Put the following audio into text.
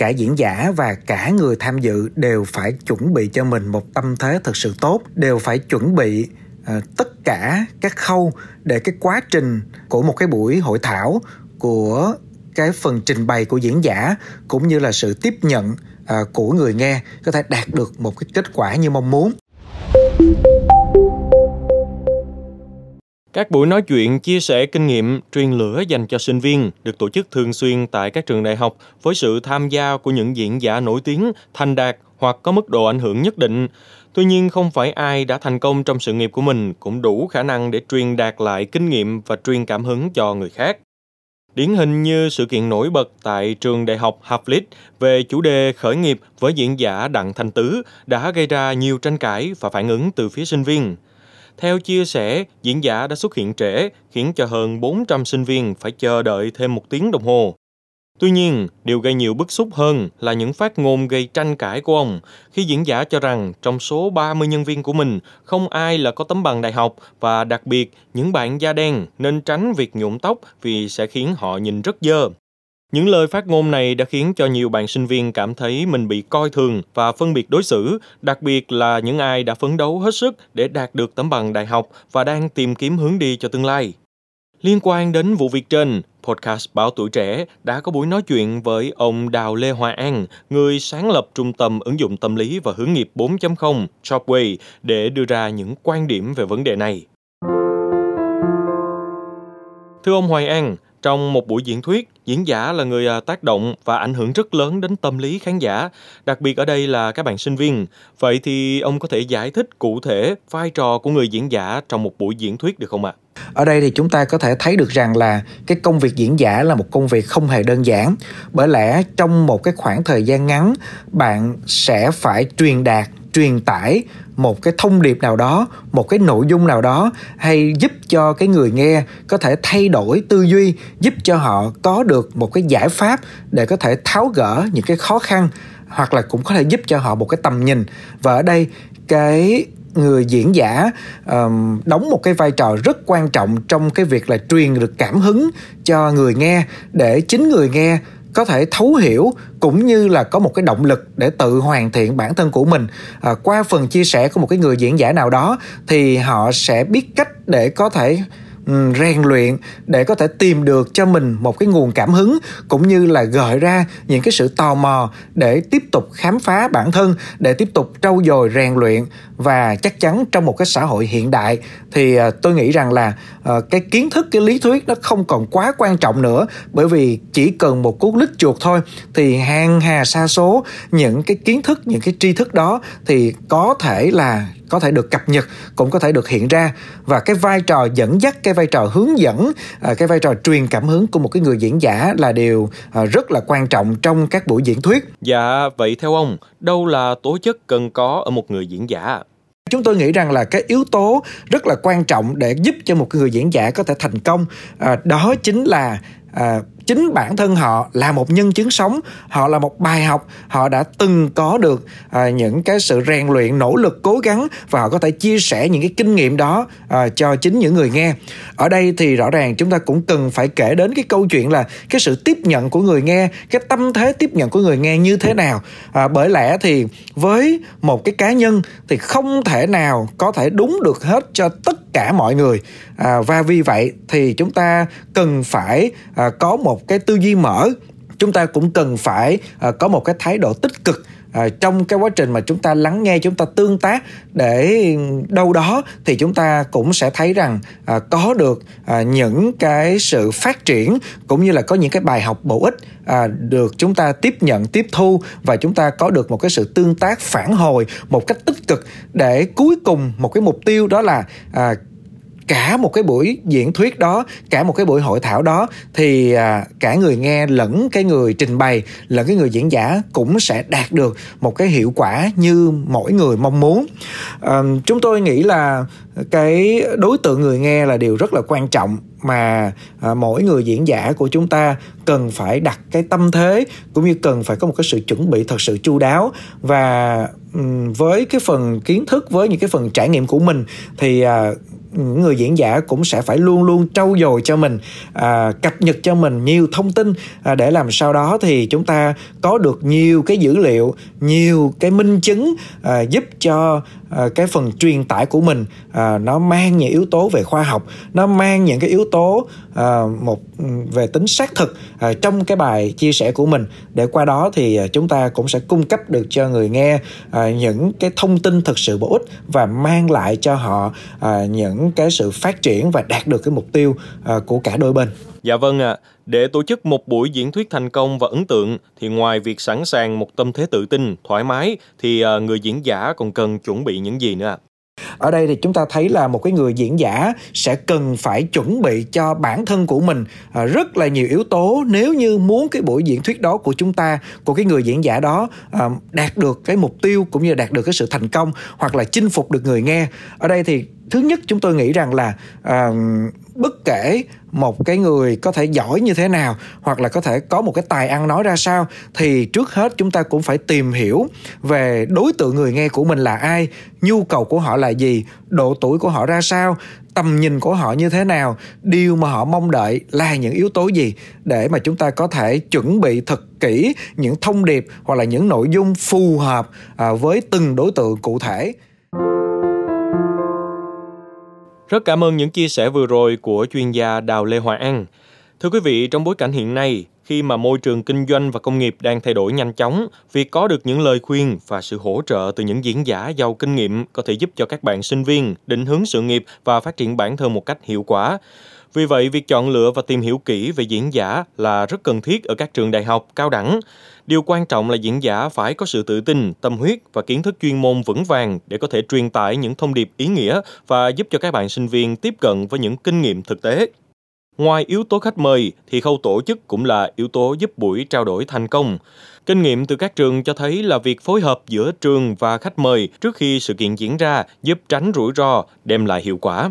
cả diễn giả và cả người tham dự đều phải chuẩn bị cho mình một tâm thế thật sự tốt đều phải chuẩn bị uh, tất cả các khâu để cái quá trình của một cái buổi hội thảo của cái phần trình bày của diễn giả cũng như là sự tiếp nhận uh, của người nghe có thể đạt được một cái kết quả như mong muốn. Các buổi nói chuyện chia sẻ kinh nghiệm truyền lửa dành cho sinh viên được tổ chức thường xuyên tại các trường đại học với sự tham gia của những diễn giả nổi tiếng, thành đạt hoặc có mức độ ảnh hưởng nhất định. Tuy nhiên không phải ai đã thành công trong sự nghiệp của mình cũng đủ khả năng để truyền đạt lại kinh nghiệm và truyền cảm hứng cho người khác. Điển hình như sự kiện nổi bật tại trường đại học Havlit về chủ đề khởi nghiệp với diễn giả Đặng Thanh Tứ đã gây ra nhiều tranh cãi và phản ứng từ phía sinh viên. Theo chia sẻ, diễn giả đã xuất hiện trễ, khiến cho hơn 400 sinh viên phải chờ đợi thêm một tiếng đồng hồ. Tuy nhiên, điều gây nhiều bức xúc hơn là những phát ngôn gây tranh cãi của ông khi diễn giả cho rằng trong số 30 nhân viên của mình không ai là có tấm bằng đại học và đặc biệt những bạn da đen nên tránh việc nhuộm tóc vì sẽ khiến họ nhìn rất dơ. Những lời phát ngôn này đã khiến cho nhiều bạn sinh viên cảm thấy mình bị coi thường và phân biệt đối xử, đặc biệt là những ai đã phấn đấu hết sức để đạt được tấm bằng đại học và đang tìm kiếm hướng đi cho tương lai. Liên quan đến vụ việc trên, podcast Báo Tuổi Trẻ đã có buổi nói chuyện với ông Đào Lê Hòa An, người sáng lập Trung tâm ứng dụng tâm lý và hướng nghiệp 4.0 Shopway để đưa ra những quan điểm về vấn đề này. Thưa ông Hoài An, trong một buổi diễn thuyết, diễn giả là người à, tác động và ảnh hưởng rất lớn đến tâm lý khán giả, đặc biệt ở đây là các bạn sinh viên. Vậy thì ông có thể giải thích cụ thể vai trò của người diễn giả trong một buổi diễn thuyết được không ạ? ở đây thì chúng ta có thể thấy được rằng là cái công việc diễn giả là một công việc không hề đơn giản bởi lẽ trong một cái khoảng thời gian ngắn bạn sẽ phải truyền đạt truyền tải một cái thông điệp nào đó một cái nội dung nào đó hay giúp cho cái người nghe có thể thay đổi tư duy giúp cho họ có được một cái giải pháp để có thể tháo gỡ những cái khó khăn hoặc là cũng có thể giúp cho họ một cái tầm nhìn. Và ở đây cái người diễn giả um, đóng một cái vai trò rất quan trọng trong cái việc là truyền được cảm hứng cho người nghe để chính người nghe có thể thấu hiểu cũng như là có một cái động lực để tự hoàn thiện bản thân của mình. À, qua phần chia sẻ của một cái người diễn giả nào đó thì họ sẽ biết cách để có thể um, rèn luyện để có thể tìm được cho mình một cái nguồn cảm hứng cũng như là gợi ra những cái sự tò mò để tiếp tục khám phá bản thân để tiếp tục trau dồi rèn luyện. Và chắc chắn trong một cái xã hội hiện đại thì uh, tôi nghĩ rằng là uh, cái kiến thức cái lý thuyết nó không còn quá quan trọng nữa. Bởi vì chỉ cần một cú lít chuột thôi thì hàng hà sa số những cái kiến thức những cái tri thức đó thì có thể là có thể được cập nhật cũng có thể được hiện ra. Và cái vai trò dẫn dắt cái vai trò hướng dẫn à, cái vai trò truyền cảm hứng của một cái người diễn giả là điều à, rất là quan trọng trong các buổi diễn thuyết. Dạ vậy theo ông đâu là tố chất cần có ở một người diễn giả? Chúng tôi nghĩ rằng là cái yếu tố rất là quan trọng để giúp cho một người diễn giả có thể thành công à, đó chính là chính bản thân họ là một nhân chứng sống họ là một bài học họ đã từng có được à, những cái sự rèn luyện nỗ lực cố gắng và họ có thể chia sẻ những cái kinh nghiệm đó à, cho chính những người nghe. Ở đây thì rõ ràng chúng ta cũng cần phải kể đến cái câu chuyện là cái sự tiếp nhận của người nghe cái tâm thế tiếp nhận của người nghe như thế nào. À, bởi lẽ thì với một cái cá nhân thì không thể nào có thể đúng được hết cho tất cả mọi người. À, và vì vậy thì chúng ta cần phải à, có một một cái tư duy mở chúng ta cũng cần phải à, có một cái thái độ tích cực à, trong cái quá trình mà chúng ta lắng nghe chúng ta tương tác để đâu đó thì chúng ta cũng sẽ thấy rằng à, có được à, những cái sự phát triển cũng như là có những cái bài học bổ ích à, được chúng ta tiếp nhận tiếp thu và chúng ta có được một cái sự tương tác phản hồi một cách tích cực để cuối cùng một cái mục tiêu đó là à, cả một cái buổi diễn thuyết đó cả một cái buổi hội thảo đó thì à, cả người nghe lẫn cái người trình bày lẫn cái người diễn giả cũng sẽ đạt được một cái hiệu quả như mỗi người mong muốn. À, chúng tôi nghĩ là cái đối tượng người nghe là điều rất là quan trọng mà à, mỗi người diễn giả của chúng ta cần phải đặt cái tâm thế cũng như cần phải có một cái sự chuẩn bị thật sự chu đáo. Và um, với cái phần kiến thức với những cái phần trải nghiệm của mình thì à, người diễn giả cũng sẽ phải luôn luôn trau dồi cho mình à, cập nhật cho mình nhiều thông tin. À, để làm sao đó thì chúng ta có được nhiều cái dữ liệu nhiều cái minh chứng à, giúp cho À, cái phần truyền tải của mình à, nó mang những yếu tố về khoa học nó mang những cái yếu tố à, một ừ, về tính xác thực à, trong cái bài chia sẻ của mình để qua đó thì à, chúng ta cũng sẽ cung cấp được cho người nghe à, những cái thông tin thực sự bổ ích và mang lại cho họ à, những cái sự phát triển và đạt được cái mục tiêu à, của cả đôi bên. Dạ vâng ạ. À. Để tổ chức một buổi diễn thuyết thành công và ấn tượng thì ngoài việc sẵn sàng một tâm thế tự tin, thoải mái thì ờ, người diễn giả còn cần chuẩn bị những gì nữa ạ? ở đây thì chúng ta thấy là một cái người diễn giả sẽ cần phải chuẩn bị cho bản thân của mình ờ, rất là nhiều yếu tố nếu như muốn cái buổi diễn thuyết đó của chúng ta của cái người diễn giả đó ờ, đạt được cái mục tiêu cũng như đạt được cái sự thành công hoặc là chinh phục được người nghe ở đây thì thứ nhất chúng tôi nghĩ rằng là uh, bất kể một cái người có thể giỏi như thế nào hoặc là có thể có một cái tài ăn nói ra sao thì trước hết chúng ta cũng phải tìm hiểu về đối tượng người nghe của mình là ai nhu cầu của họ là gì độ tuổi của họ ra sao tầm nhìn của họ như thế nào điều mà họ mong đợi là những yếu tố gì để mà chúng ta có thể chuẩn bị thật kỹ những thông điệp hoặc là những nội dung phù hợp à, với từng đối tượng cụ thể rất cảm ơn những chia sẻ vừa rồi của chuyên gia Đào Lê Hòa An. Thưa quý vị, trong bối cảnh hiện nay, khi mà môi trường kinh doanh và công nghiệp đang thay đổi nhanh chóng, việc có được những lời khuyên và sự hỗ trợ từ những diễn giả giàu kinh nghiệm có thể giúp cho các bạn sinh viên định hướng sự nghiệp và phát triển bản thân một cách hiệu quả. Vì vậy, việc chọn lựa và tìm hiểu kỹ về diễn giả là rất cần thiết ở các trường đại học, cao đẳng. Điều quan trọng là diễn giả phải có sự tự tin, tâm huyết và kiến thức chuyên môn vững vàng để có thể truyền tải những thông điệp ý nghĩa và giúp cho các bạn sinh viên tiếp cận với những kinh nghiệm thực tế. Ngoài yếu tố khách mời thì khâu tổ chức cũng là yếu tố giúp buổi trao đổi thành công. Kinh nghiệm từ các trường cho thấy là việc phối hợp giữa trường và khách mời trước khi sự kiện diễn ra giúp tránh rủi ro, đem lại hiệu quả.